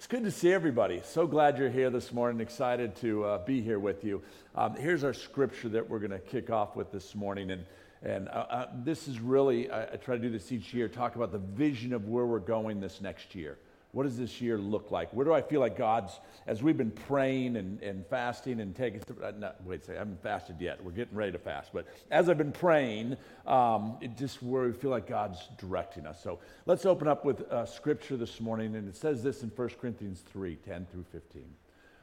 It's good to see everybody. So glad you're here this morning. Excited to uh, be here with you. Um, here's our scripture that we're going to kick off with this morning. And, and uh, uh, this is really, I, I try to do this each year, talk about the vision of where we're going this next year. What does this year look like? Where do I feel like God's, as we've been praying and, and fasting and taking, uh, no, wait a second, I haven't fasted yet. We're getting ready to fast. But as I've been praying, um, it just where we feel like God's directing us. So let's open up with uh, scripture this morning. And it says this in 1 Corinthians 3 10 through 15.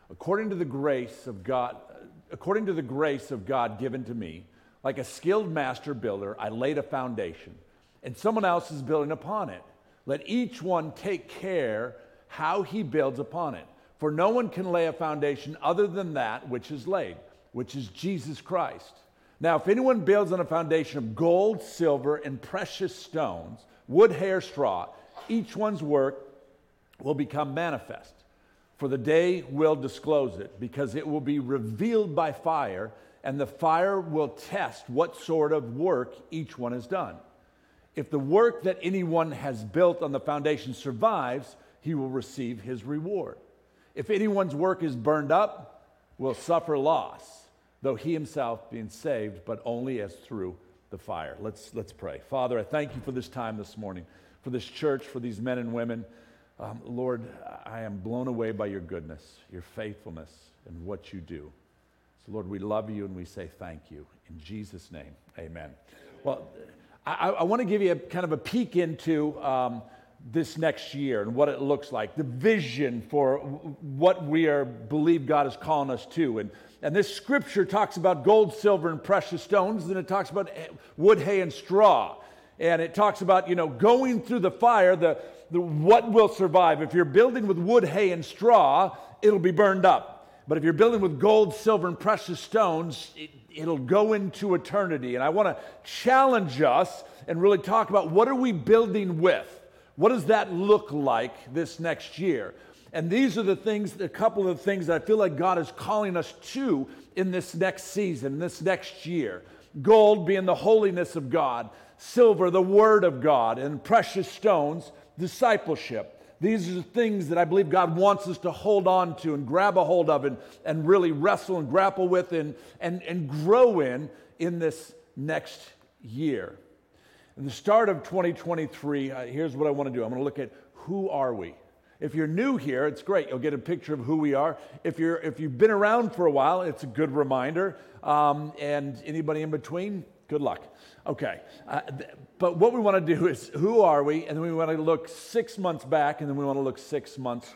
According to the grace of God, according to the grace of God given to me, like a skilled master builder, I laid a foundation, and someone else is building upon it. Let each one take care how he builds upon it. For no one can lay a foundation other than that which is laid, which is Jesus Christ. Now, if anyone builds on a foundation of gold, silver, and precious stones, wood, hair, straw, each one's work will become manifest. For the day will disclose it, because it will be revealed by fire, and the fire will test what sort of work each one has done. If the work that anyone has built on the foundation survives, he will receive his reward. If anyone's work is burned up, will suffer loss, though he himself being saved, but only as through the fire. Let's, let's pray. Father, I thank you for this time this morning, for this church, for these men and women. Um, Lord, I am blown away by your goodness, your faithfulness, and what you do. So, Lord, we love you and we say thank you. In Jesus' name, amen. Well, I, I want to give you a kind of a peek into um, this next year and what it looks like, the vision for what we are believe God is calling us to. And, and this scripture talks about gold, silver, and precious stones, and it talks about wood, hay, and straw. And it talks about, you know, going through the fire, the, the what will survive. If you're building with wood, hay, and straw, it'll be burned up. But if you're building with gold, silver, and precious stones, it, it'll go into eternity. And I want to challenge us and really talk about what are we building with? What does that look like this next year? And these are the things, a couple of the things that I feel like God is calling us to in this next season, this next year. Gold being the holiness of God, silver, the word of God, and precious stones, discipleship. These are the things that I believe God wants us to hold on to and grab a hold of and, and really wrestle and grapple with and, and, and grow in in this next year. In the start of 2023, uh, here's what I want to do I'm going to look at who are we? If you're new here, it's great. You'll get a picture of who we are. If, you're, if you've been around for a while, it's a good reminder. Um, and anybody in between, good luck. Okay. Uh, th- but what we want to do is who are we? And then we want to look six months back, and then we want to look six months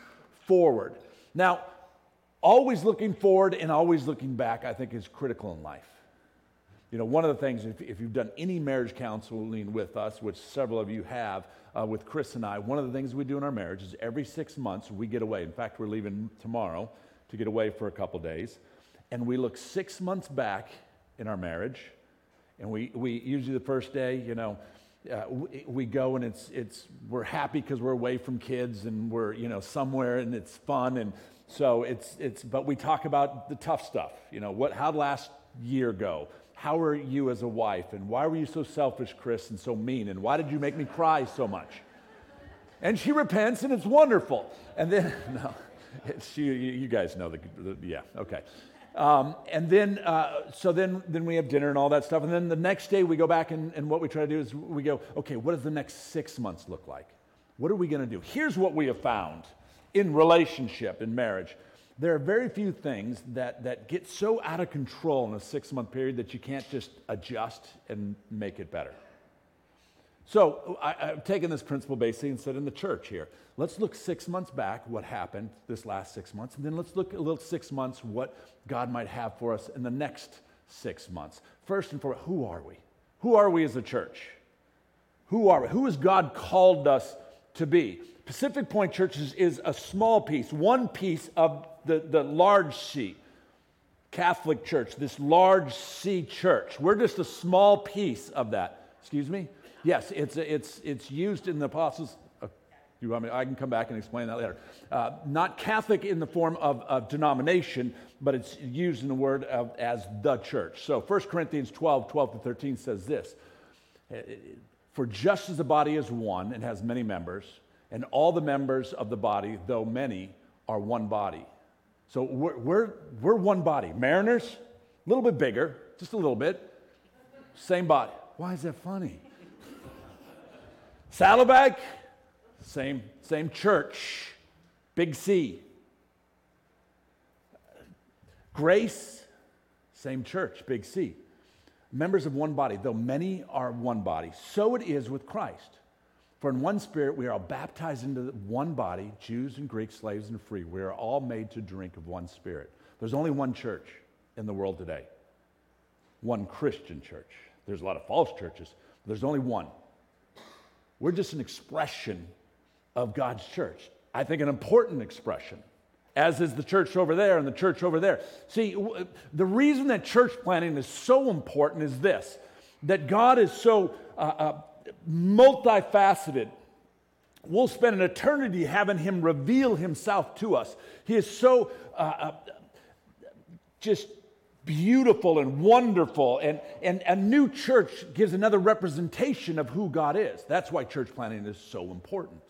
forward. Now, always looking forward and always looking back, I think, is critical in life. You know, one of the things, if, if you've done any marriage counseling with us, which several of you have uh, with Chris and I, one of the things we do in our marriage is every six months we get away. In fact, we're leaving tomorrow to get away for a couple days. And we look six months back in our marriage and we, we usually the first day, you know, uh, we, we, go and it's, it's we're happy because we're away from kids and we're you know somewhere and it's fun and so it's it's but we talk about the tough stuff you know what how last year go? How are you as a wife and why were you so selfish chris and so mean and why did you make me cry so much? And she repents and it's wonderful. And then no you guys know the, the yeah okay um, and then, uh, so then, then we have dinner and all that stuff. And then the next day we go back and, and what we try to do is we go, okay, what does the next six months look like? What are we going to do? Here's what we have found in relationship, in marriage. There are very few things that, that get so out of control in a six month period that you can't just adjust and make it better. So I, have taken this principle basically and said in the church here, let's look six months back, what happened this last six months, and then let's look a little six months, what God might have for us in the next six months. First and foremost, who are we? Who are we as a church? Who are we? Who has God called us to be? Pacific Point Churches is a small piece, one piece of the, the large C. Catholic Church, this large C church. We're just a small piece of that. Excuse me? Yes, it's, it's, it's used in the apostles' You want me? I can come back and explain that later. Uh, not Catholic in the form of, of, denomination, but it's used in the word of, as the church. So 1 Corinthians 12, 12 to 13 says this For just as the body is one and has many members, and all the members of the body, though many, are one body. So we're, we're, we're one body. Mariners, a little bit bigger, just a little bit, same body. Why is that funny? Saddleback, same, same church, big C. Grace, same church, big C. Members of one body, though many are one body, so it is with Christ. For in one spirit we are all baptized into one body, Jews and Greeks, slaves and free. We are all made to drink of one spirit. There's only one church in the world today, one Christian church. There's a lot of false churches, but there's only one. We're just an expression of God's church. I think an important expression, as is the church over there and the church over there. See, the reason that church planting is so important is this that God is so uh, uh, multifaceted. We'll spend an eternity having Him reveal Himself to us. He is so uh, uh just beautiful and wonderful. And, and a new church gives another representation of who God is. That's why church planting is so important.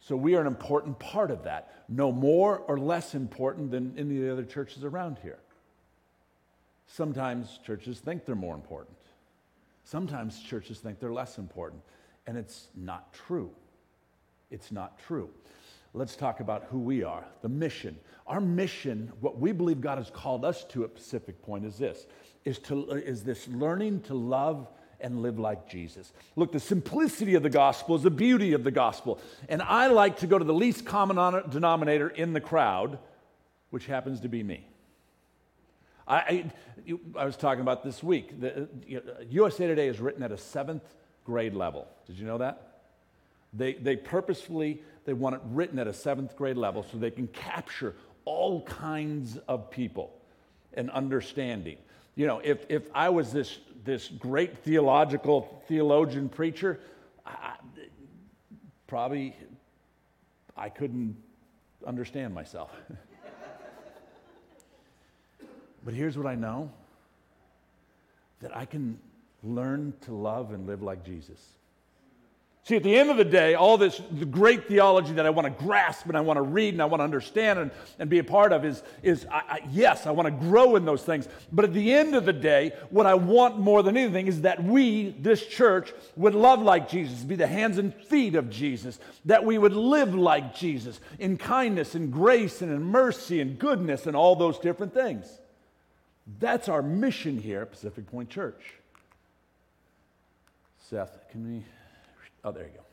So we are an important part of that, no more or less important than any of the other churches around here. Sometimes churches think they're more important. Sometimes churches think they're less important, and it's not true. It's not true. Let's talk about who we are, the mission. Our mission, what we believe God has called us to at Pacific Point is this, is, to, is this learning to love and live like Jesus. Look, the simplicity of the gospel is the beauty of the gospel. And I like to go to the least common denominator in the crowd, which happens to be me. I, I, I was talking about this week. The, you know, USA Today is written at a seventh grade level. Did you know that? They, they purposefully they want it written at a seventh grade level so they can capture all kinds of people and understanding. You know, if, if I was this this great theological theologian preacher, I, probably I couldn't understand myself. but here's what I know that I can learn to love and live like Jesus. See, at the end of the day, all this the great theology that I want to grasp and I want to read and I want to understand and, and be a part of is, is I, I, yes, I want to grow in those things. But at the end of the day, what I want more than anything is that we, this church, would love like Jesus, be the hands and feet of Jesus, that we would live like Jesus in kindness and grace and in mercy and goodness and all those different things. That's our mission here at Pacific Point Church. Seth, can we? Oh, there you go.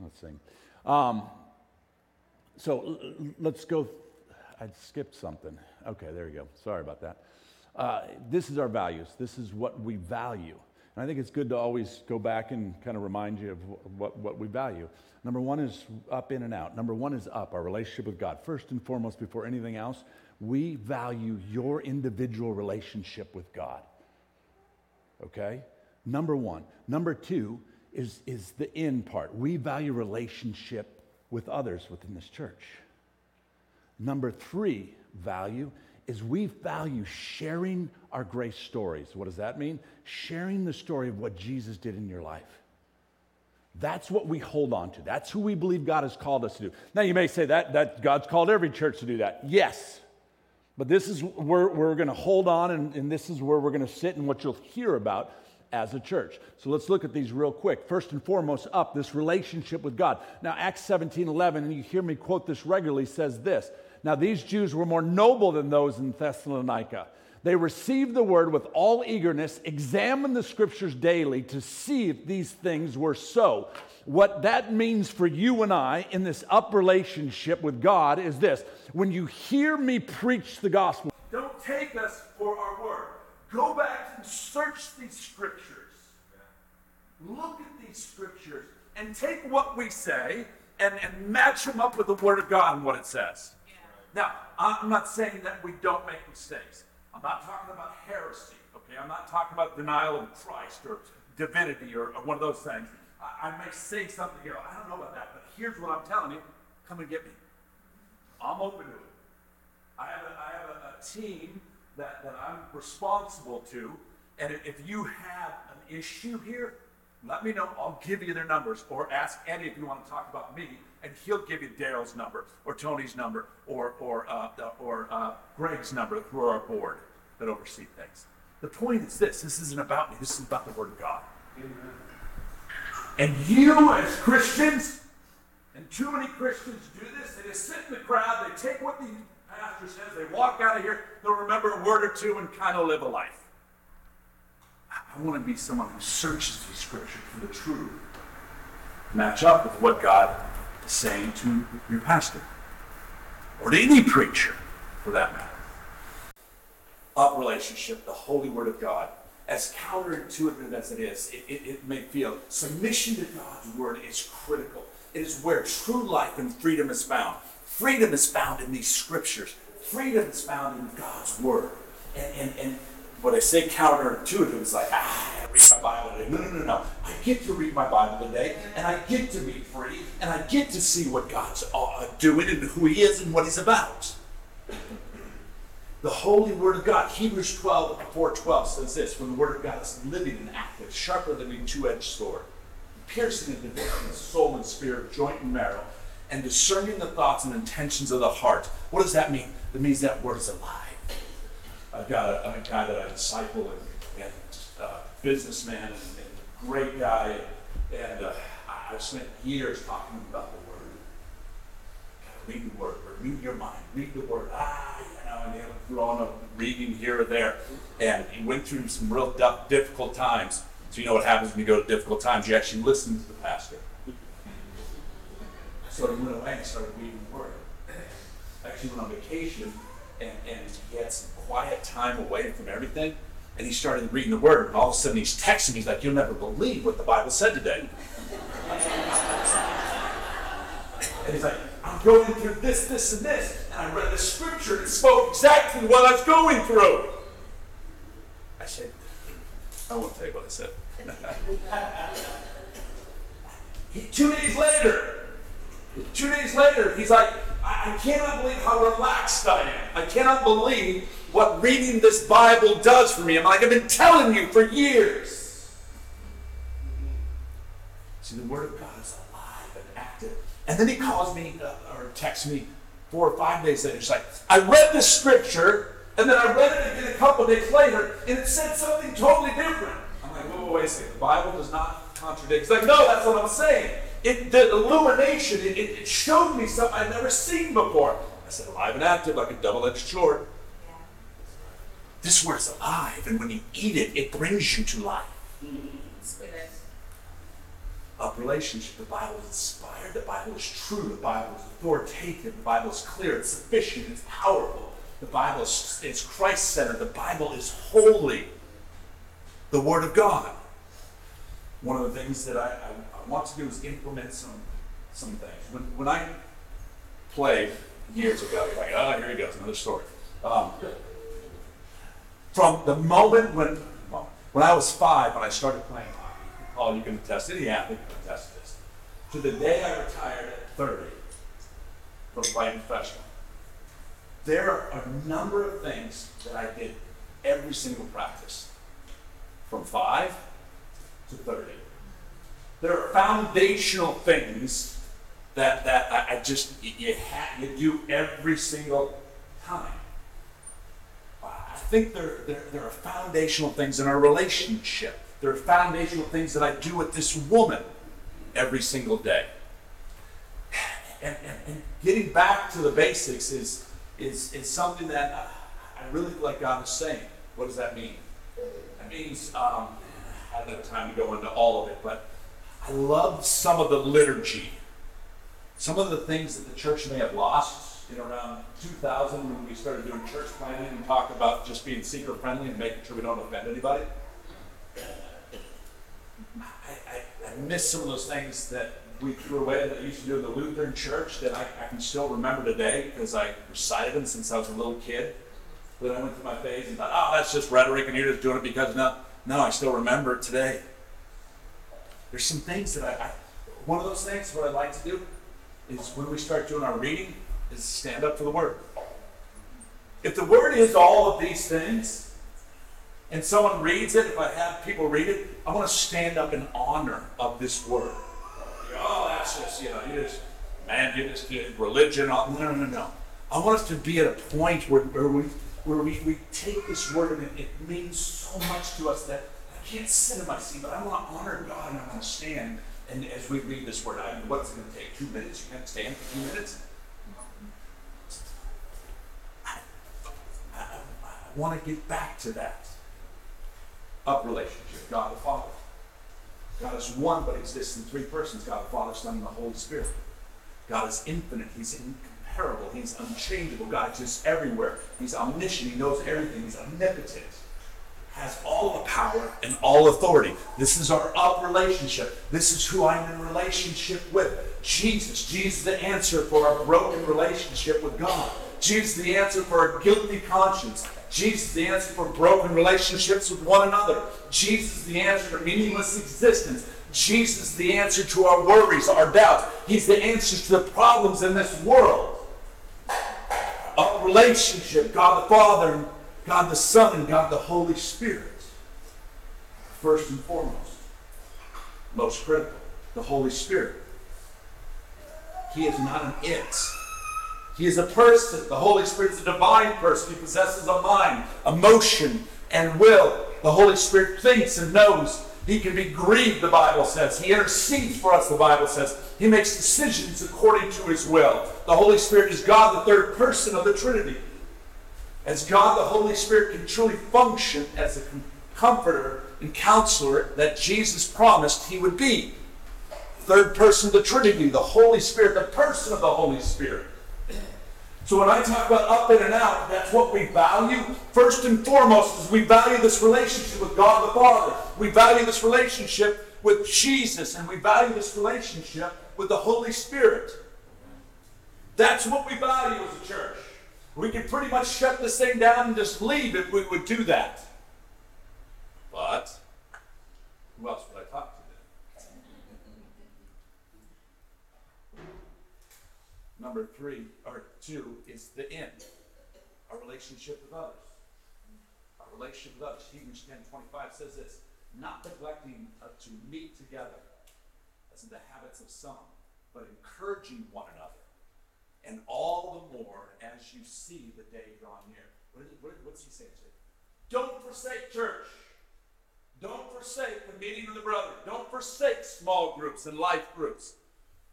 Let's sing. Um, so let's go. I skipped something. Okay, there you go. Sorry about that. Uh, this is our values. This is what we value. And I think it's good to always go back and kind of remind you of what, what we value. Number one is up, in, and out. Number one is up, our relationship with God. First and foremost, before anything else, we value your individual relationship with God. Okay? Number one. Number two is, is the end part. We value relationship with others within this church. Number three value is we value sharing our grace stories. What does that mean? Sharing the story of what Jesus did in your life. That's what we hold on to. That's who we believe God has called us to do. Now, you may say that, that God's called every church to do that. Yes. But this is where we're going to hold on, and, and this is where we're going to sit and what you'll hear about as a church. So let's look at these real quick. First and foremost, up this relationship with God. Now, Acts 17 11, and you hear me quote this regularly, says this Now, these Jews were more noble than those in Thessalonica. They received the word with all eagerness, examined the scriptures daily to see if these things were so. What that means for you and I in this up relationship with God is this when you hear me preach the gospel, don't take us for our word. Go back and search these scriptures. Look at these scriptures and take what we say and, and match them up with the Word of God and what it says. Now, I'm not saying that we don't make mistakes. I'm not talking about heresy, okay? I'm not talking about denial of Christ or divinity or, or one of those things. I, I may say something, here, I don't know about that, but here's what I'm telling you come and get me. I'm open to it. I have a, I have a, a team that, that I'm responsible to, and if- you have an issue here, let me know. I'll give you their numbers, or ask Eddie if you want to talk about me, and he'll give you Daryl's number, or Tony's number, or or uh, or uh, Greg's number through our board that oversee things. The point is this: this isn't about me. This is about the Word of God. And you, as Christians, and too many Christians do this. They just sit in the crowd, they take what the pastor says, they walk out of here, they'll remember a word or two and kind of live a life. I want to be someone who searches the scripture for the truth, match up with what God is saying to your pastor, or to any preacher for that matter. Up relationship, the holy word of God, as counterintuitive as it is, it, it, it may feel submission to God's word is critical. It is where true life and freedom is found. Freedom is found in these scriptures. Freedom is found in God's word. And, and, and when I say counterintuitive, it's like, ah, I read my Bible today. No, no, no, no. I get to read my Bible today, and I get to be free, and I get to see what God's uh, doing and who He is and what He's about. The holy word of God, Hebrews 12, 4 12 says this when the word of God is living and active, sharper than a two edged sword, piercing the soul and spirit, joint and marrow, and discerning the thoughts and intentions of the heart. What does that mean? It means that word is alive. I've got a, a guy that I disciple and, and uh, businessman and, and great guy, and uh, I've spent years talking about the word. Read the word, renew your mind, read the word. Ah, you know, and he'll throw on a reading here or there. And he went through some real difficult times. So you know what happens when you go to difficult times? You actually listen to the pastor. So he went away and started reading the word. Actually went on vacation and, and he had some quiet time away from everything. And he started reading the word. And all of a sudden he's texting me. He's like, You'll never believe what the Bible said today. And he's like, I'm going through this, this, and this. And I read the scripture and it spoke exactly what I was going through. I said, I won't tell you what I said. Two days later, two days later, he's like, I, I cannot believe how relaxed I am. I cannot believe what reading this Bible does for me. I'm like, I've been telling you for years. See, the Word of God is alive and active. And then he calls me uh, or texts me four or five days later. He's like, I read this scripture, and then I read it again a couple days later, and it said something totally different. I'm like, whoa, wait a second. The Bible does not contradict. He's like, no, that's what I'm saying. It, the illumination, it, it showed me something I'd never seen before. I said, alive and active, like a double-edged sword. This word's alive, and when you eat it, it brings you to life. A relationship, the Bible is inspired, the Bible is true, the Bible is authoritative, the Bible is clear, it's sufficient, it's powerful. The Bible is, is Christ centered, the Bible is holy. The Word of God. One of the things that I, I want to do is implement some, some things. When, when I played years ago, you're like, oh, here he goes, another story. Um, from the moment when well, when I was five, when I started playing hockey, Paul, you can attest, any athlete can attest this, to the day I retired at 30 from playing professional, there are a number of things that I did every single practice, from five to 30. There are foundational things that, that I, I just, you, you, ha- you do every single time. I think there, there, there are foundational things in our relationship. There are foundational things that I do with this woman every single day. And, and, and getting back to the basics is, is, is something that I, I really like God is saying. What does that mean? That means, um, I don't have time to go into all of it, but I love some of the liturgy. Some of the things that the church may have lost in around 2000 when we started doing church planting and talk about just being seeker friendly and making sure we don't offend anybody. I, I, I miss some of those things that, we threw away that I used to do in the Lutheran church that I, I can still remember today because I recited them since I was a little kid. But I went through my phase and thought, oh, that's just rhetoric and you're just doing it because no, no, I still remember it today. There's some things that I, I one of those things, what I'd like to do is when we start doing our reading, is stand up for the word. If the word is all of these things, and someone reads it, if I have people read it, I want to stand up in honor of this word. Oh, that's just, you know, you just, man, you just religion. No, no, no, no. I want us to be at a point where, where we where we, we take this word and it, it means so much to us that I can't sit in my seat, but I want to honor God and I want to stand. And as we read this word, I mean, what's it going to take? Two minutes? You can't stand for two minutes? I, I, I want to get back to that up relationship, God the Father. God is one, but exists in three persons God the Father, Son, and the Holy Spirit. God is infinite. He's incomparable. He's unchangeable. God exists everywhere. He's omniscient. He knows everything. He's omnipotent. Has all the power and all authority. This is our up relationship. This is who I'm in relationship with. Jesus. Jesus the answer for our broken relationship with God. Jesus the answer for our guilty conscience. Jesus the answer for broken relationships with one another. Jesus the answer to meaningless existence. Jesus the answer to our worries, our doubts. He's the answer to the problems in this world. Our relationship, God the Father, God the Son, and God the Holy Spirit. First and foremost, most critical, the Holy Spirit. He is not an it. He is a person. The Holy Spirit is a divine person. He possesses a mind, emotion, and will. The Holy Spirit thinks and knows. He can be grieved, the Bible says. He intercedes for us, the Bible says. He makes decisions according to his will. The Holy Spirit is God, the third person of the Trinity. As God, the Holy Spirit can truly function as the comforter and counselor that Jesus promised he would be. Third person of the Trinity, the Holy Spirit, the person of the Holy Spirit. So when I talk about up in and out, that's what we value. First and foremost is we value this relationship with God the Father. We value this relationship with Jesus, and we value this relationship with the Holy Spirit. That's what we value as a church. We could pretty much shut this thing down and just leave if we would do that. But who else would I talk to then? Number three, or two, is the end. Our relationship with others. Our relationship with others. Hebrews 10 25 says this not neglecting uh, to meet together, as in the habits of some, but encouraging one another and all the more as you see the day draw near. What is, what, what's he saying? Don't forsake church. Don't forsake the meeting of the brother. Don't forsake small groups and life groups.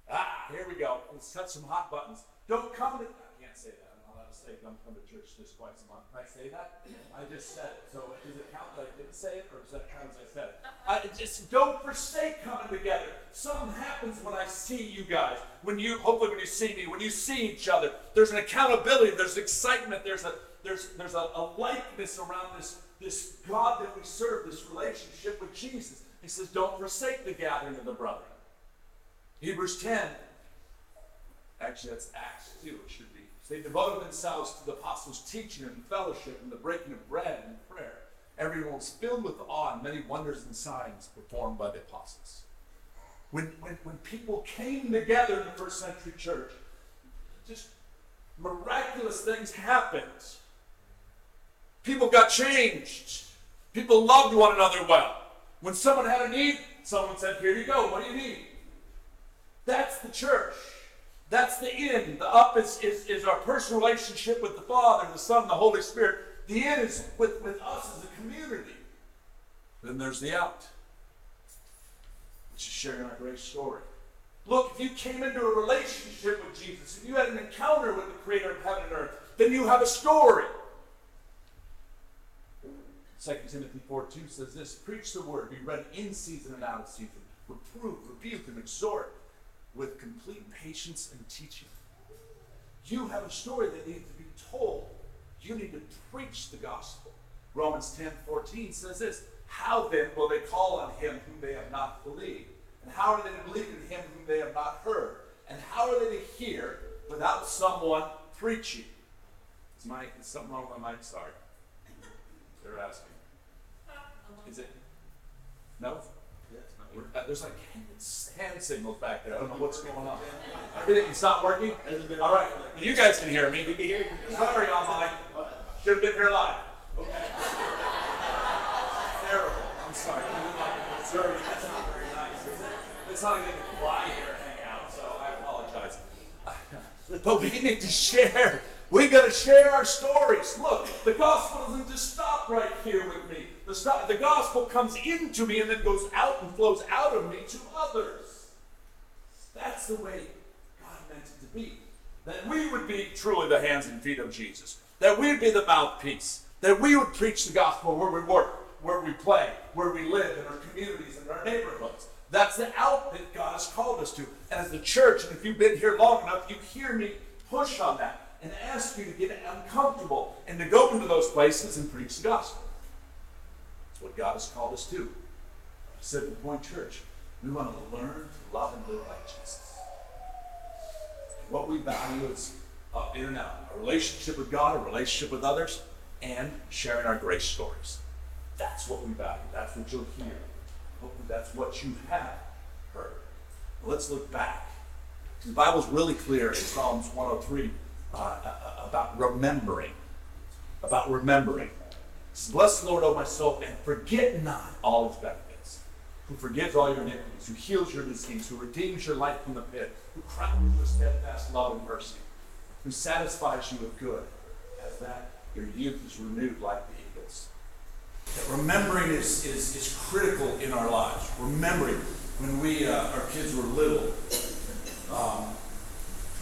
Ah, here we go. Let's touch some hot buttons. Don't come to. I can't say that say don't come to church just twice a month. Can I say that? I just said it. So does it count that I didn't say it, or does that count as I said it? I just don't forsake coming together. Something happens when I see you guys. When you, hopefully, when you see me, when you see each other, there's an accountability. There's excitement. There's a there's there's a, a likeness around this this God that we serve, this relationship with Jesus. He says, don't forsake the gathering of the brethren. Hebrews 10. Actually, that's Acts 2. It should be. They devoted themselves to the apostles' teaching and fellowship and the breaking of bread and prayer. Everyone was filled with awe and many wonders and signs performed by the apostles. When, when, when people came together in the first century church, just miraculous things happened. People got changed. People loved one another well. When someone had a need, someone said, Here you go, what do you need? That's the church. That's the end. The up is, is, is our personal relationship with the Father, the Son, the Holy Spirit. The end is with, with us as a community. Then there's the out, which is sharing our great story. Look, if you came into a relationship with Jesus, if you had an encounter with the Creator of heaven and earth, then you have a story. 2 Timothy 4 2 says this Preach the word, be ready in season and out of season, reprove, rebuke, and exhort with complete patience and teaching. You have a story that needs to be told. You need to preach the gospel. Romans 10 14 says this How then will they call on him whom they have not believed? And how are they to believe in him whom they have not heard? And how are they to hear without someone preaching? Is, my, is something wrong with my mic? Sorry. They're asking. Is it? No? Uh, there's like hand, signals back there. I don't know what's going on. Everything it's not working? All right. You guys can hear me. We can hear you. Sorry, online. Should have been here live. Okay. Terrible. I'm sorry. Sorry, that's not very nice. It's not even fly here and hang out, so I apologize. But we need to share. We got to share our stories. Look, the gospel doesn't just stop right here with me. The, the gospel comes into me and then goes out and flows out of me to others. That's the way God meant it to be. That we would be truly the hands and feet of Jesus. That we would be the mouthpiece. That we would preach the gospel where we work, where we play, where we live, in our communities, in our neighborhoods. That's the outfit God has called us to. As the church, and if you've been here long enough, you hear me push on that and ask you to get uncomfortable and to go into those places and preach the gospel. That's what God has called us to. Seven Point Church, we want to learn to love and live like Jesus. And what we value is up in and out a relationship with God, a relationship with others, and sharing our grace stories. That's what we value. That's what you'll hear. Hopefully, that's what you have heard. Let's look back. The Bible's really clear in Psalms 103 uh, uh, about remembering. About remembering. Bless the Lord, O my soul, and forget not all his benefits. Who forgives all your iniquities, who heals your disease, who redeems your life from the pit, who crowns you with steadfast love and mercy, who satisfies you with good, as that your youth is renewed like the eagles. That remembering is, is, is critical in our lives. Remembering when we uh, our kids were little, um,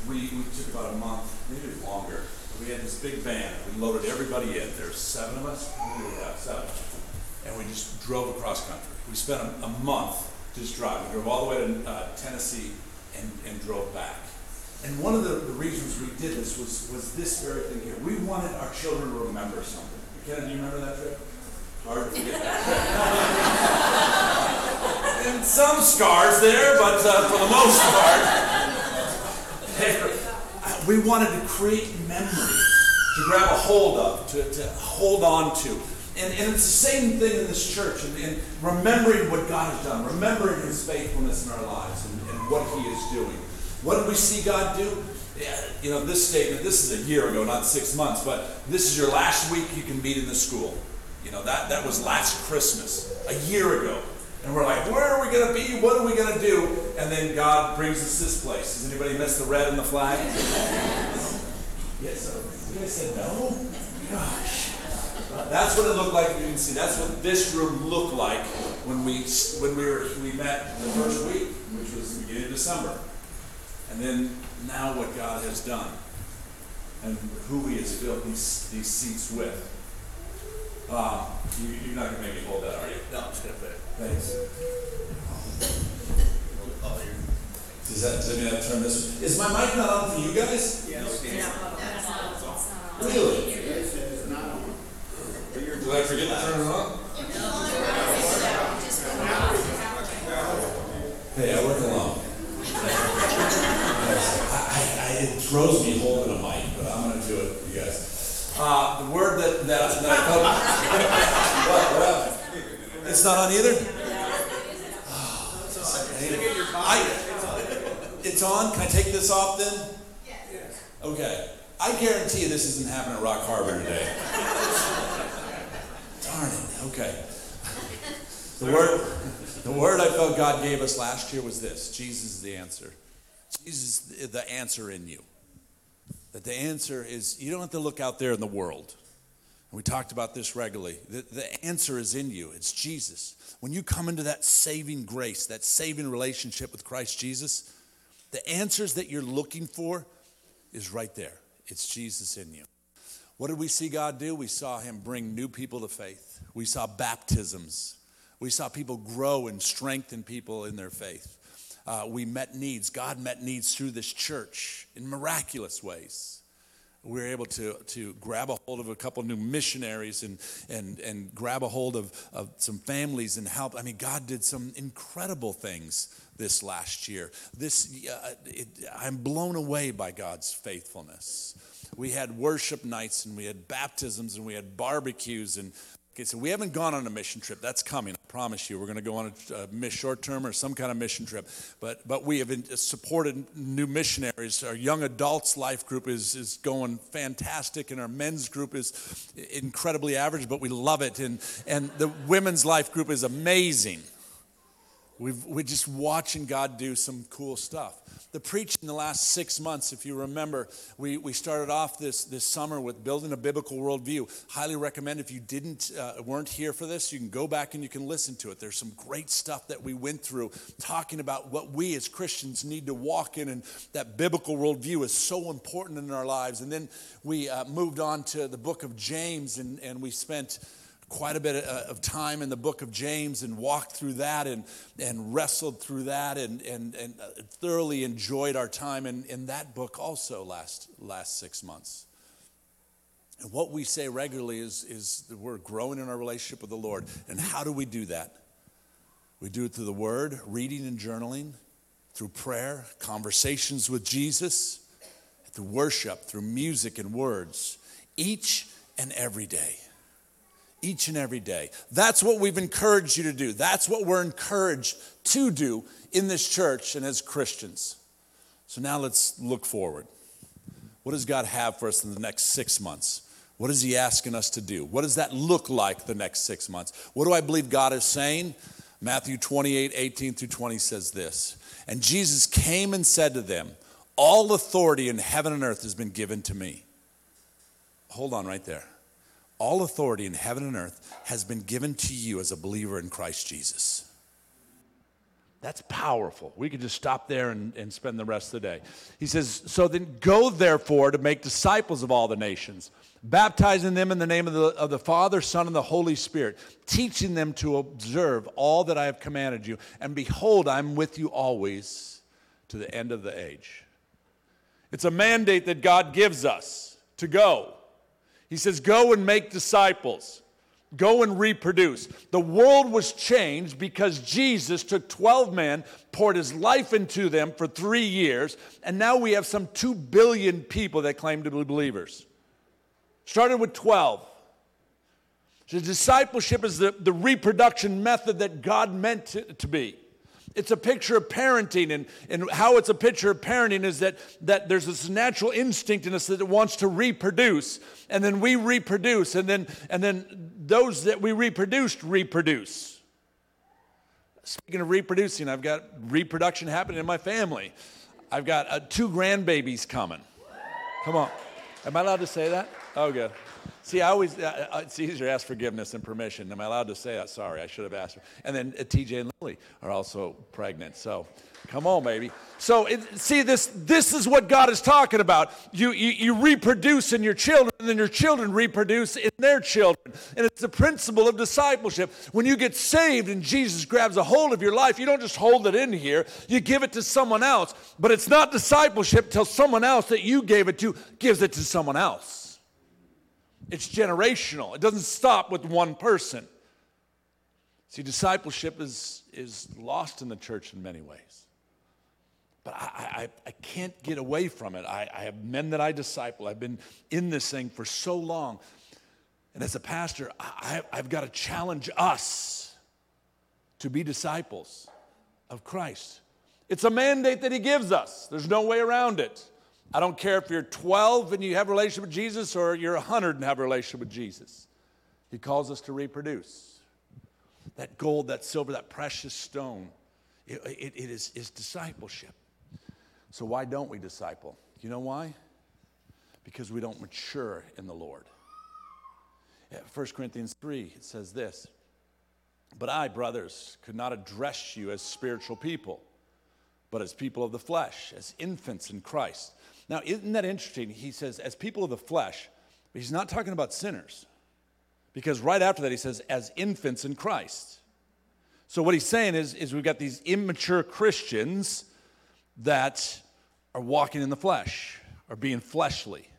we, we took about a month, maybe longer. We had this big van. We loaded everybody in. There's seven of us. Yeah, seven. And we just drove across country. We spent a, a month just driving. We drove all the way to uh, Tennessee and, and drove back. And one of the, the reasons we did this was, was this very thing here. We wanted our children to remember something. Kenneth, do you remember that trip? Hard to forget that and some scars there, but uh, for the most part, we wanted to create memories to grab a hold of, to, to hold on to. And, and it's the same thing in this church, and, and remembering what God has done, remembering His faithfulness in our lives and, and what He is doing. What did we see God do? Yeah, you know, this statement, this is a year ago, not six months, but this is your last week you can meet in the school. You know, that, that was last Christmas, a year ago. And we're like, where are we going to be? What are we going to do? And then God brings us this place. Does anybody miss the red and the flag? yes. You guys said no? Gosh. That's what it looked like. You can see that's what this room looked like when we when we were we met the first week, which was the beginning of December. And then now what God has done and who He has filled these, these seats with. Um, you, are not going to make me hold that, are you? No, I'm just gonna put it. Thanks. Does that, does that mean I turn this? Is my mic not on for you guys? Really? Did I forget to turn it on? Hey, I work alone. I, I, I, it throws me holding a mic, but I'm going to do it, you guys. Uh, the word that, that, that I felt. what, what happened? It's not on either? Oh, I, it's on. Can I take this off then? Yes. Okay. I guarantee you this isn't happening at Rock Harbor today. Darn it. Okay. The word, the word I felt God gave us last year was this Jesus is the answer. Jesus is the answer in you. That the answer is, you don't have to look out there in the world. We talked about this regularly. The, the answer is in you. It's Jesus. When you come into that saving grace, that saving relationship with Christ Jesus, the answers that you're looking for is right there. It's Jesus in you. What did we see God do? We saw Him bring new people to faith. We saw baptisms. We saw people grow and strengthen people in their faith. Uh, we met needs. God met needs through this church in miraculous ways we were able to, to grab a hold of a couple new missionaries and, and, and grab a hold of, of some families and help. I mean, God did some incredible things this last year. This, uh, it, I'm blown away by God's faithfulness. We had worship nights and we had baptisms and we had barbecues and Okay, so we haven't gone on a mission trip. That's coming. I promise you. We're going to go on a, a short term or some kind of mission trip. But but we have supported new missionaries. Our young adults life group is is going fantastic, and our men's group is incredibly average, but we love it. And and the women's life group is amazing. We've, we're just watching God do some cool stuff the preaching the last six months, if you remember, we, we started off this, this summer with building a biblical worldview. Highly recommend if you didn't uh, weren't here for this, you can go back and you can listen to it. There's some great stuff that we went through talking about what we as Christians need to walk in, and that biblical worldview is so important in our lives. And then we uh, moved on to the book of James, and, and we spent quite a bit uh, of time in the book of James and walked through that and, and wrestled through that and, and, and uh, thoroughly enjoyed our time in, in that book also last, last six months. And what we say regularly is, is that we're growing in our relationship with the Lord. And how do we do that? We do it through the Word, reading and journaling, through prayer, conversations with Jesus, through worship, through music and words, each and every day each and every day. That's what we've encouraged you to do. That's what we're encouraged to do in this church and as Christians. So now let's look forward. What does God have for us in the next six months? What is He asking us to do? What does that look like the next six months? What do I believe God is saying? Matthew 28 18 through 20 says this And Jesus came and said to them, All authority in heaven and earth has been given to me. Hold on right there. All authority in heaven and earth has been given to you as a believer in Christ Jesus. That's powerful. We could just stop there and, and spend the rest of the day. He says, So then go therefore to make disciples of all the nations, baptizing them in the name of the, of the Father, Son, and the Holy Spirit, teaching them to observe all that I have commanded you. And behold, I'm with you always to the end of the age. It's a mandate that God gives us to go. He says, Go and make disciples. Go and reproduce. The world was changed because Jesus took 12 men, poured his life into them for three years, and now we have some 2 billion people that claim to be believers. Started with 12. So discipleship is the, the reproduction method that God meant to, to be. It's a picture of parenting, and, and how it's a picture of parenting is that, that there's this natural instinct in us that wants to reproduce, and then we reproduce, and then, and then those that we reproduced reproduce. Speaking of reproducing, I've got reproduction happening in my family. I've got uh, two grandbabies coming. Come on. Am I allowed to say that? Oh, good. See, I always, uh, uh, it's easier to ask forgiveness and permission. Am I allowed to say that? Sorry, I should have asked. And then uh, TJ and Lily are also pregnant. So come on, baby. So it, see, this, this is what God is talking about. You, you, you reproduce in your children, and then your children reproduce in their children. And it's the principle of discipleship. When you get saved and Jesus grabs a hold of your life, you don't just hold it in here, you give it to someone else. But it's not discipleship till someone else that you gave it to gives it to someone else. It's generational. It doesn't stop with one person. See, discipleship is, is lost in the church in many ways. But I, I, I can't get away from it. I, I have men that I disciple. I've been in this thing for so long. And as a pastor, I, I've got to challenge us to be disciples of Christ. It's a mandate that He gives us, there's no way around it. I don't care if you're 12 and you have a relationship with Jesus or you're 100 and have a relationship with Jesus. He calls us to reproduce. That gold, that silver, that precious stone, it, it, it is, is discipleship. So, why don't we disciple? You know why? Because we don't mature in the Lord. 1 Corinthians 3, it says this But I, brothers, could not address you as spiritual people, but as people of the flesh, as infants in Christ. Now, isn't that interesting? He says, as people of the flesh, but he's not talking about sinners. Because right after that, he says, as infants in Christ. So, what he's saying is, is we've got these immature Christians that are walking in the flesh, are being fleshly.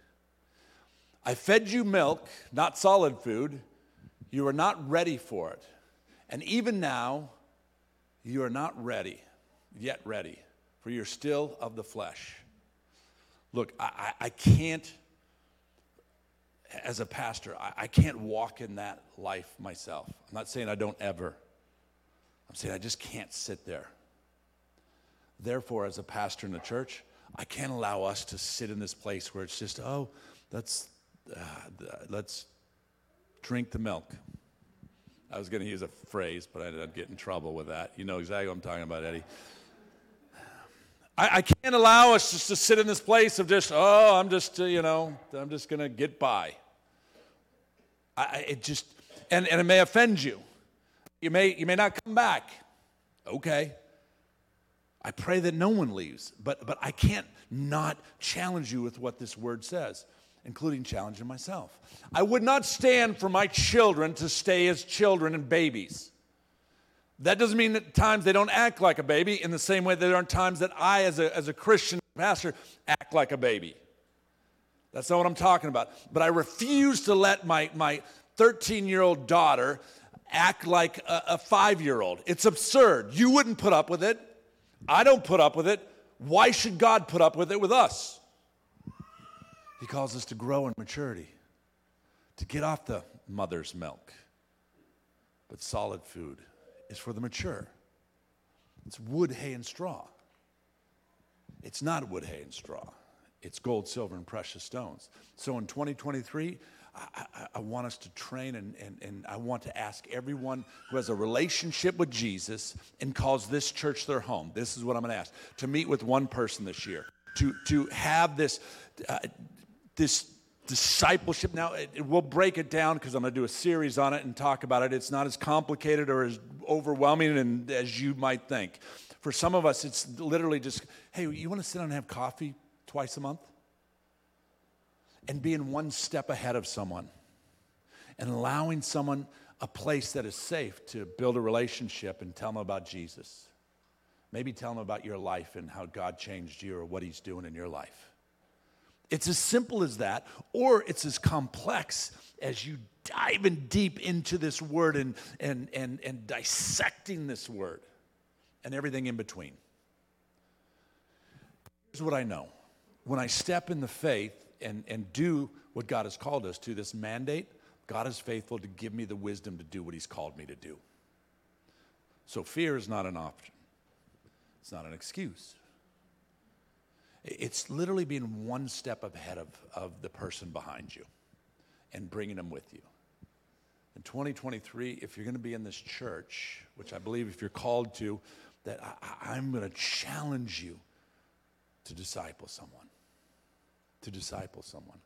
I fed you milk, not solid food. You are not ready for it. And even now, you are not ready. yet ready, for you're still of the flesh. Look, I, I, I can't, as a pastor, I, I can't walk in that life myself. I'm not saying I don't ever. I'm saying I just can't sit there. Therefore, as a pastor in the church, I can't allow us to sit in this place where it's just, oh, let's, uh, let's drink the milk. I was going to use a phrase, but I'd get in trouble with that. You know exactly what I'm talking about, Eddie. I, I can't allow us just to sit in this place of just, oh, I'm just, uh, you know, I'm just going to get by. I, it just, and, and it may offend you. You may, you may not come back. Okay. I pray that no one leaves, but, but I can't not challenge you with what this word says, including challenging myself. I would not stand for my children to stay as children and babies. That doesn't mean that times they don't act like a baby in the same way there aren't times that I, as a, as a Christian pastor, act like a baby. That's not what I'm talking about. But I refuse to let my, my 13 year old daughter act like a, a five year old. It's absurd. You wouldn't put up with it. I don't put up with it. Why should God put up with it with us? He calls us to grow in maturity, to get off the mother's milk. But solid food is for the mature. It's wood, hay, and straw. It's not wood, hay, and straw. It's gold, silver, and precious stones. So in 2023, I, I, I, want us to train and, and, and I want to ask everyone who has a relationship with Jesus and calls this church their home. This is what I'm going to ask to meet with one person this year, to, to have this, uh, this discipleship. Now, it, it, we'll break it down because I'm going to do a series on it and talk about it. It's not as complicated or as overwhelming and, as you might think. For some of us, it's literally just, hey, you want to sit down and have coffee twice a month? and being one step ahead of someone and allowing someone a place that is safe to build a relationship and tell them about Jesus. Maybe tell them about your life and how God changed you or what He's doing in your life. It's as simple as that, or it's as complex as you diving deep into this word and, and, and, and dissecting this word and everything in between. Here's what I know when I step in the faith, and, and do what God has called us to, this mandate, God is faithful to give me the wisdom to do what He's called me to do. So fear is not an option, it's not an excuse. It's literally being one step ahead of, of the person behind you and bringing them with you. In 2023, if you're going to be in this church, which I believe if you're called to, that I, I'm going to challenge you to disciple someone to disciple someone.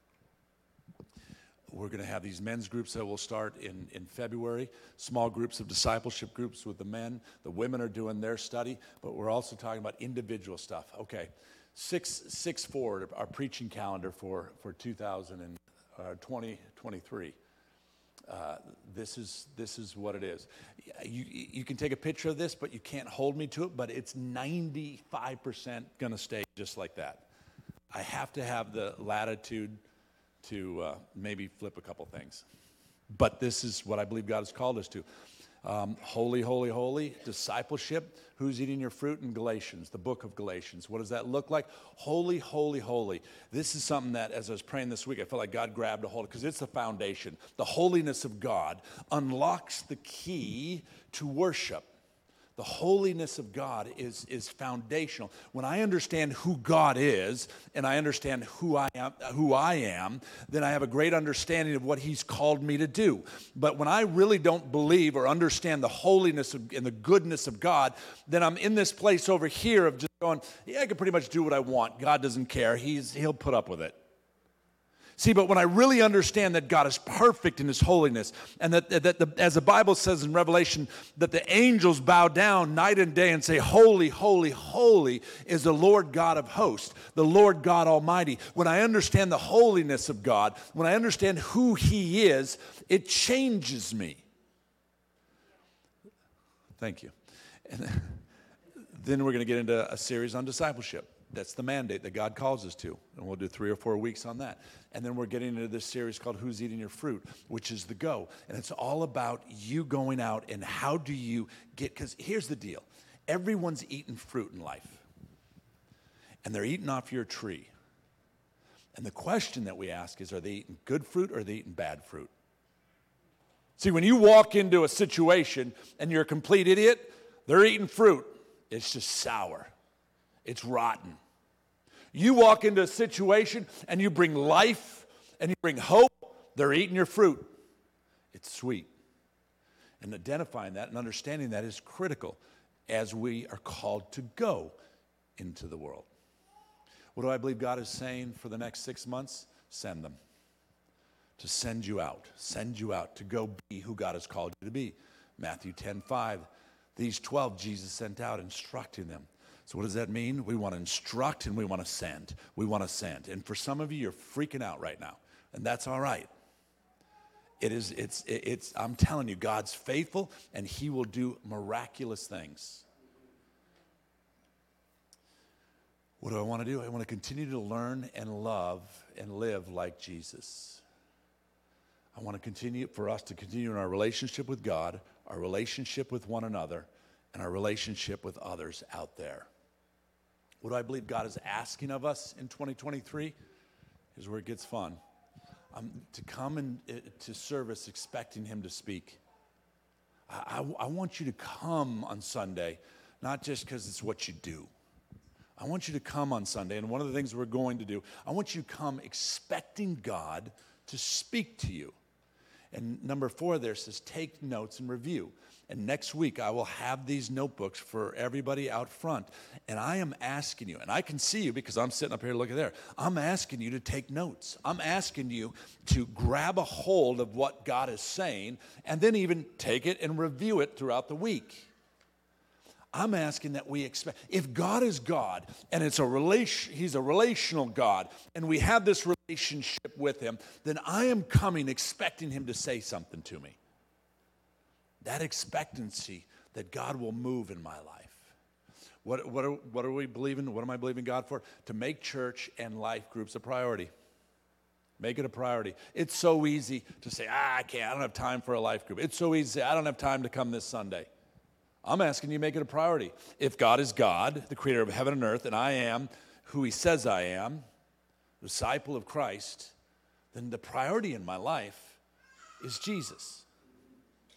We're going to have these men's groups that will start in, in February, small groups of discipleship groups with the men. The women are doing their study, but we're also talking about individual stuff. Okay, six, six forward, our preaching calendar for, for 2023. Uh, uh, this is this is what it is. You you can take a picture of this, but you can't hold me to it. But it's 95% going to stay just like that. I have to have the latitude to uh, maybe flip a couple things. But this is what I believe God has called us to. Um, holy, holy, holy, discipleship. Who's eating your fruit in Galatians, the book of Galatians? What does that look like? Holy, holy, holy. This is something that, as I was praying this week, I felt like God grabbed a hold of because it's the foundation. The holiness of God unlocks the key to worship. The holiness of God is, is foundational. When I understand who God is and I understand who I am, who I am, then I have a great understanding of what He's called me to do. But when I really don't believe or understand the holiness of, and the goodness of God, then I'm in this place over here of just going, yeah, I can pretty much do what I want. God doesn't care. He's, he'll put up with it. See, but when I really understand that God is perfect in his holiness, and that, that the, as the Bible says in Revelation, that the angels bow down night and day and say, Holy, holy, holy is the Lord God of hosts, the Lord God Almighty. When I understand the holiness of God, when I understand who he is, it changes me. Thank you. And then we're going to get into a series on discipleship. That's the mandate that God calls us to. And we'll do three or four weeks on that. And then we're getting into this series called Who's Eating Your Fruit, which is the go. And it's all about you going out and how do you get, because here's the deal Everyone's eating fruit in life, and they're eating off your tree. And the question that we ask is are they eating good fruit or are they eating bad fruit? See, when you walk into a situation and you're a complete idiot, they're eating fruit. It's just sour, it's rotten. You walk into a situation and you bring life and you bring hope, they're eating your fruit. It's sweet. And identifying that and understanding that is critical as we are called to go into the world. What do I believe God is saying for the next six months? Send them. To send you out, send you out to go be who God has called you to be. Matthew 10 5. These 12 Jesus sent out, instructing them. So, what does that mean? We want to instruct and we want to send. We want to send. And for some of you, you're freaking out right now, and that's all right. It is, it's, it's, I'm telling you, God's faithful and He will do miraculous things. What do I want to do? I want to continue to learn and love and live like Jesus. I want to continue for us to continue in our relationship with God, our relationship with one another, and our relationship with others out there. What do I believe God is asking of us in 2023? Is where it gets fun. Um, to come and uh, to service expecting Him to speak. I, I, I want you to come on Sunday, not just because it's what you do. I want you to come on Sunday, and one of the things we're going to do, I want you to come expecting God to speak to you. And number four there says, take notes and review. And next week, I will have these notebooks for everybody out front. And I am asking you, and I can see you because I'm sitting up here looking there. I'm asking you to take notes. I'm asking you to grab a hold of what God is saying and then even take it and review it throughout the week. I'm asking that we expect, if God is God and it's a relation, He's a relational God, and we have this relationship with Him, then I am coming expecting Him to say something to me. That expectancy that God will move in my life. What, what, are, what are we believing? What am I believing God for? To make church and life groups a priority. Make it a priority. It's so easy to say, ah, I can't, I don't have time for a life group. It's so easy I don't have time to come this Sunday. I'm asking you to make it a priority. If God is God, the creator of heaven and earth, and I am who he says I am, disciple of Christ, then the priority in my life is Jesus.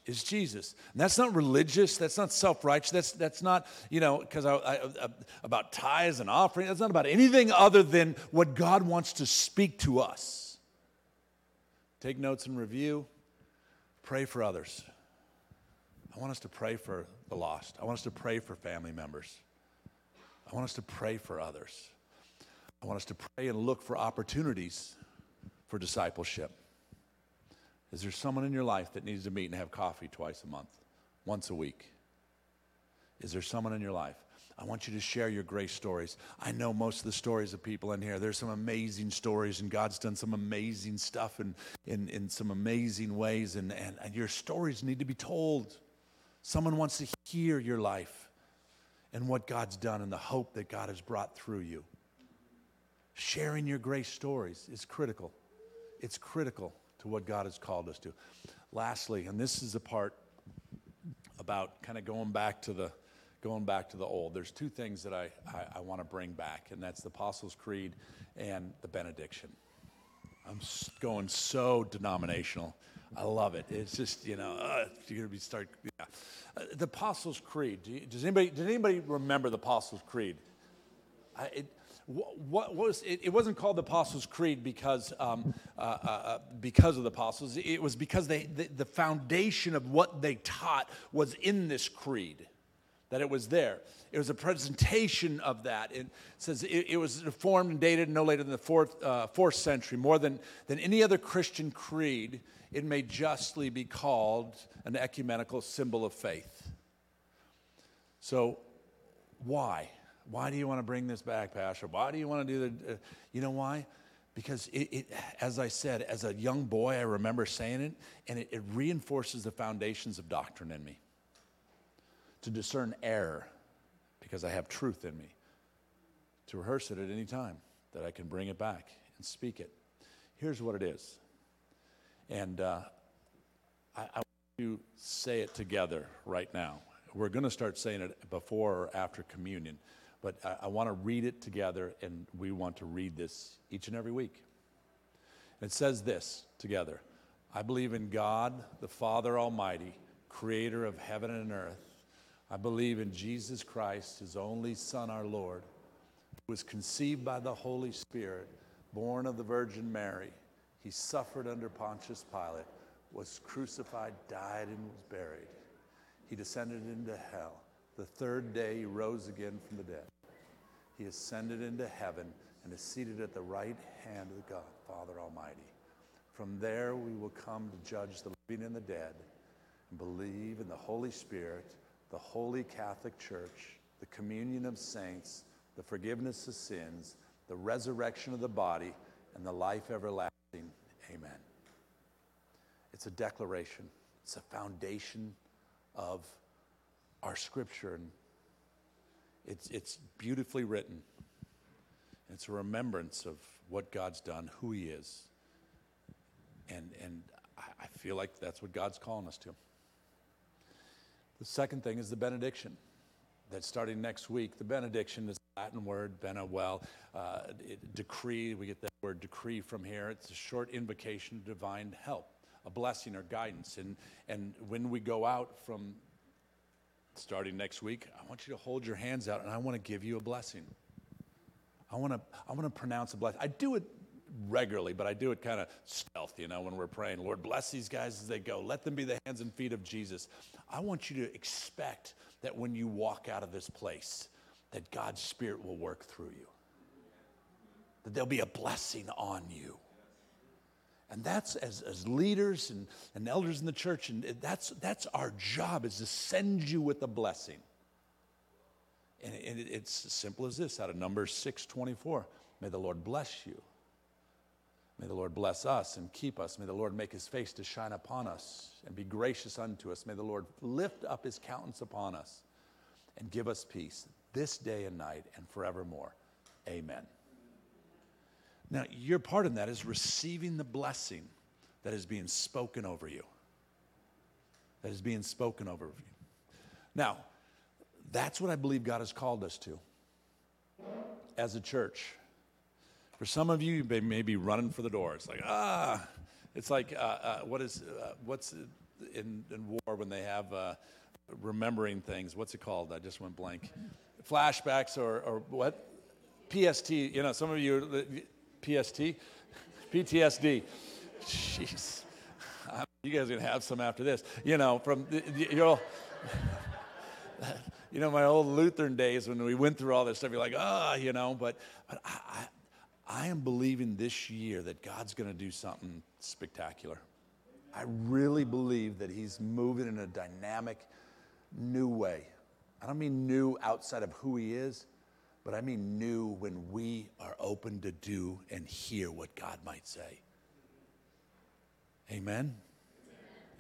Is Jesus. And that's not religious. That's not self righteous. That's, that's not, you know, because I, I, I, about tithes and offering. That's not about anything other than what God wants to speak to us. Take notes and review. Pray for others. I want us to pray for the lost. I want us to pray for family members. I want us to pray for others. I want us to pray and look for opportunities for discipleship. Is there someone in your life that needs to meet and have coffee twice a month, once a week? Is there someone in your life? I want you to share your grace stories. I know most of the stories of people in here. There's some amazing stories, and God's done some amazing stuff in, in, in some amazing ways, and, and, and your stories need to be told. Someone wants to hear your life and what God's done and the hope that God has brought through you. Sharing your grace stories is critical. It's critical to what God has called us to. Lastly, and this is the part about kind of going back to the going back to the old. There's two things that I, I, I want to bring back, and that's the Apostles' Creed and the benediction. I'm going so denominational. I love it. It's just, you know, uh, you're to be start. Yeah. Uh, the Apostles' Creed. Do you, does anybody, does anybody remember the Apostles' Creed? I, it, what, was it, it, wasn't called the Apostles' Creed because um, uh, uh, uh, because of the apostles. It was because they, the, the foundation of what they taught was in this creed that it was there. It was a presentation of that. It says it, it was formed and dated no later than the fourth, uh, fourth century. More than, than any other Christian creed, it may justly be called an ecumenical symbol of faith. So, why? Why do you want to bring this back, Pastor? Why do you want to do the. Uh, you know why? Because it, it, as I said, as a young boy, I remember saying it, and it, it reinforces the foundations of doctrine in me to discern error because I have truth in me, to rehearse it at any time, that I can bring it back and speak it. Here's what it is. And uh, I, I want to say it together right now. we're going to start saying it before or after communion, but I, I want to read it together, and we want to read this each and every week. It says this together I believe in God, the Father Almighty, creator of heaven and earth. I believe in Jesus Christ, his only Son, our Lord, who was conceived by the Holy Spirit, born of the Virgin Mary. He suffered under Pontius Pilate, was crucified, died, and was buried. He descended into hell. The third day, he rose again from the dead. He ascended into heaven and is seated at the right hand of God, Father Almighty. From there, we will come to judge the living and the dead and believe in the Holy Spirit, the holy Catholic Church, the communion of saints, the forgiveness of sins, the resurrection of the body, and the life everlasting. Amen. It's a declaration, it's a foundation of our scripture, and it's, it's beautifully written. It's a remembrance of what God's done, who He is. And, and I feel like that's what God's calling us to. The second thing is the benediction. That starting next week, the benediction is a Latin word, bene well, uh, it, decree. We get that word decree from here. It's a short invocation of divine help, a blessing or guidance. And, and when we go out from starting next week, I want you to hold your hands out and I want to give you a blessing. I want to I want to pronounce a blessing. I do it regularly, but I do it kind of stealth, you know, when we're praying, Lord, bless these guys as they go. Let them be the hands and feet of Jesus. I want you to expect that when you walk out of this place, that God's Spirit will work through you, that there'll be a blessing on you. And that's as, as leaders and, and elders in the church, and that's, that's our job is to send you with a blessing. And, and it's as simple as this out of Numbers 6 24. May the Lord bless you. May the Lord bless us and keep us. May the Lord make his face to shine upon us and be gracious unto us. May the Lord lift up his countenance upon us and give us peace this day and night and forevermore. Amen. Now, your part in that is receiving the blessing that is being spoken over you. That is being spoken over you. Now, that's what I believe God has called us to as a church. For some of you, you may be running for the doors, like, ah, it's like, uh, uh, what is, uh, what's in, in, war when they have uh, remembering things? What's it called? I just went blank. Flashbacks or, or what? PST, you know, some of you, PST? PTSD. Jeez. You guys are to have some after this. You know, from, you'll, you know, my old Lutheran days when we went through all this stuff, you're like, ah, oh, you know, but, but I, I, I am believing this year that God's going to do something spectacular. I really believe that He's moving in a dynamic, new way. I don't mean new outside of who He is, but I mean new when we are open to do and hear what God might say. Amen?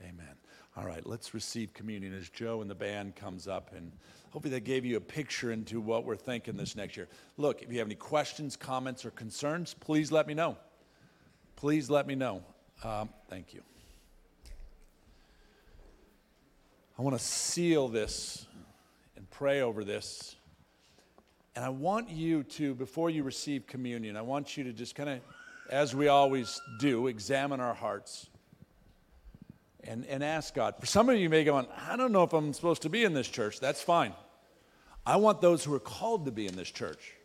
Amen. Amen. All right, let's receive communion as Joe and the band comes up and hopefully that gave you a picture into what we're thinking this next year. Look, if you have any questions, comments, or concerns, please let me know. Please let me know. Um, thank you. I want to seal this and pray over this. And I want you to, before you receive communion, I want you to just kind of, as we always do, examine our hearts and, and ask God. For some of you may go, on, I don't know if I'm supposed to be in this church. That's fine. I want those who are called to be in this church.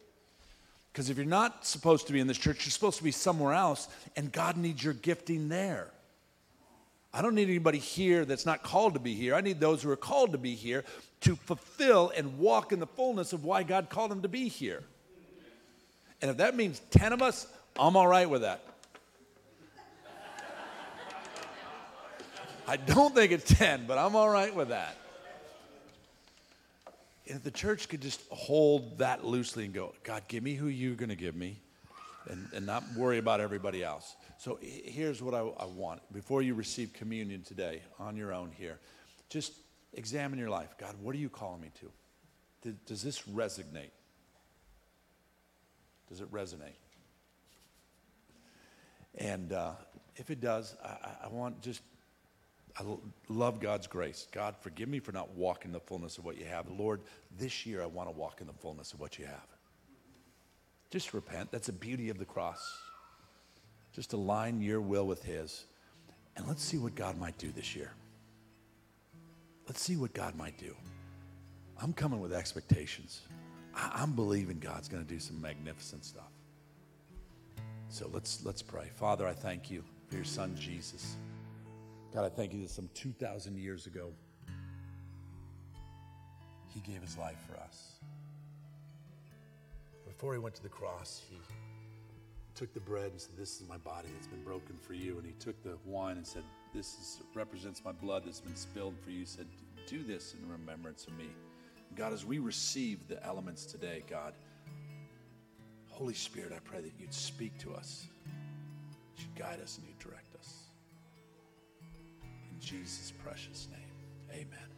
Because if you're not supposed to be in this church, you're supposed to be somewhere else, and God needs your gifting there. I don't need anybody here that's not called to be here. I need those who are called to be here to fulfill and walk in the fullness of why God called them to be here. And if that means 10 of us, I'm all right with that. I don't think it's 10, but I'm all right with that. And if the church could just hold that loosely and go, God, give me who you're going to give me and, and not worry about everybody else. So here's what I, I want. Before you receive communion today on your own here, just examine your life. God, what are you calling me to? Does this resonate? Does it resonate? And uh, if it does, I, I want just I love God's grace. God, forgive me for not walking the fullness of what you have. Lord, this year I want to walk in the fullness of what you have. Just repent. That's the beauty of the cross. Just align your will with His. And let's see what God might do this year. Let's see what God might do. I'm coming with expectations. I- I'm believing God's going to do some magnificent stuff. So let's let's pray. Father, I thank you for your son Jesus. God, I thank you that some 2,000 years ago, he gave his life for us. Before he went to the cross, he took the bread and said, This is my body that's been broken for you. And he took the wine and said, This is, represents my blood that's been spilled for you. He said, Do this in remembrance of me. And God, as we receive the elements today, God, Holy Spirit, I pray that you'd speak to us, you'd guide us, and you'd direct us. In Jesus' precious name, amen.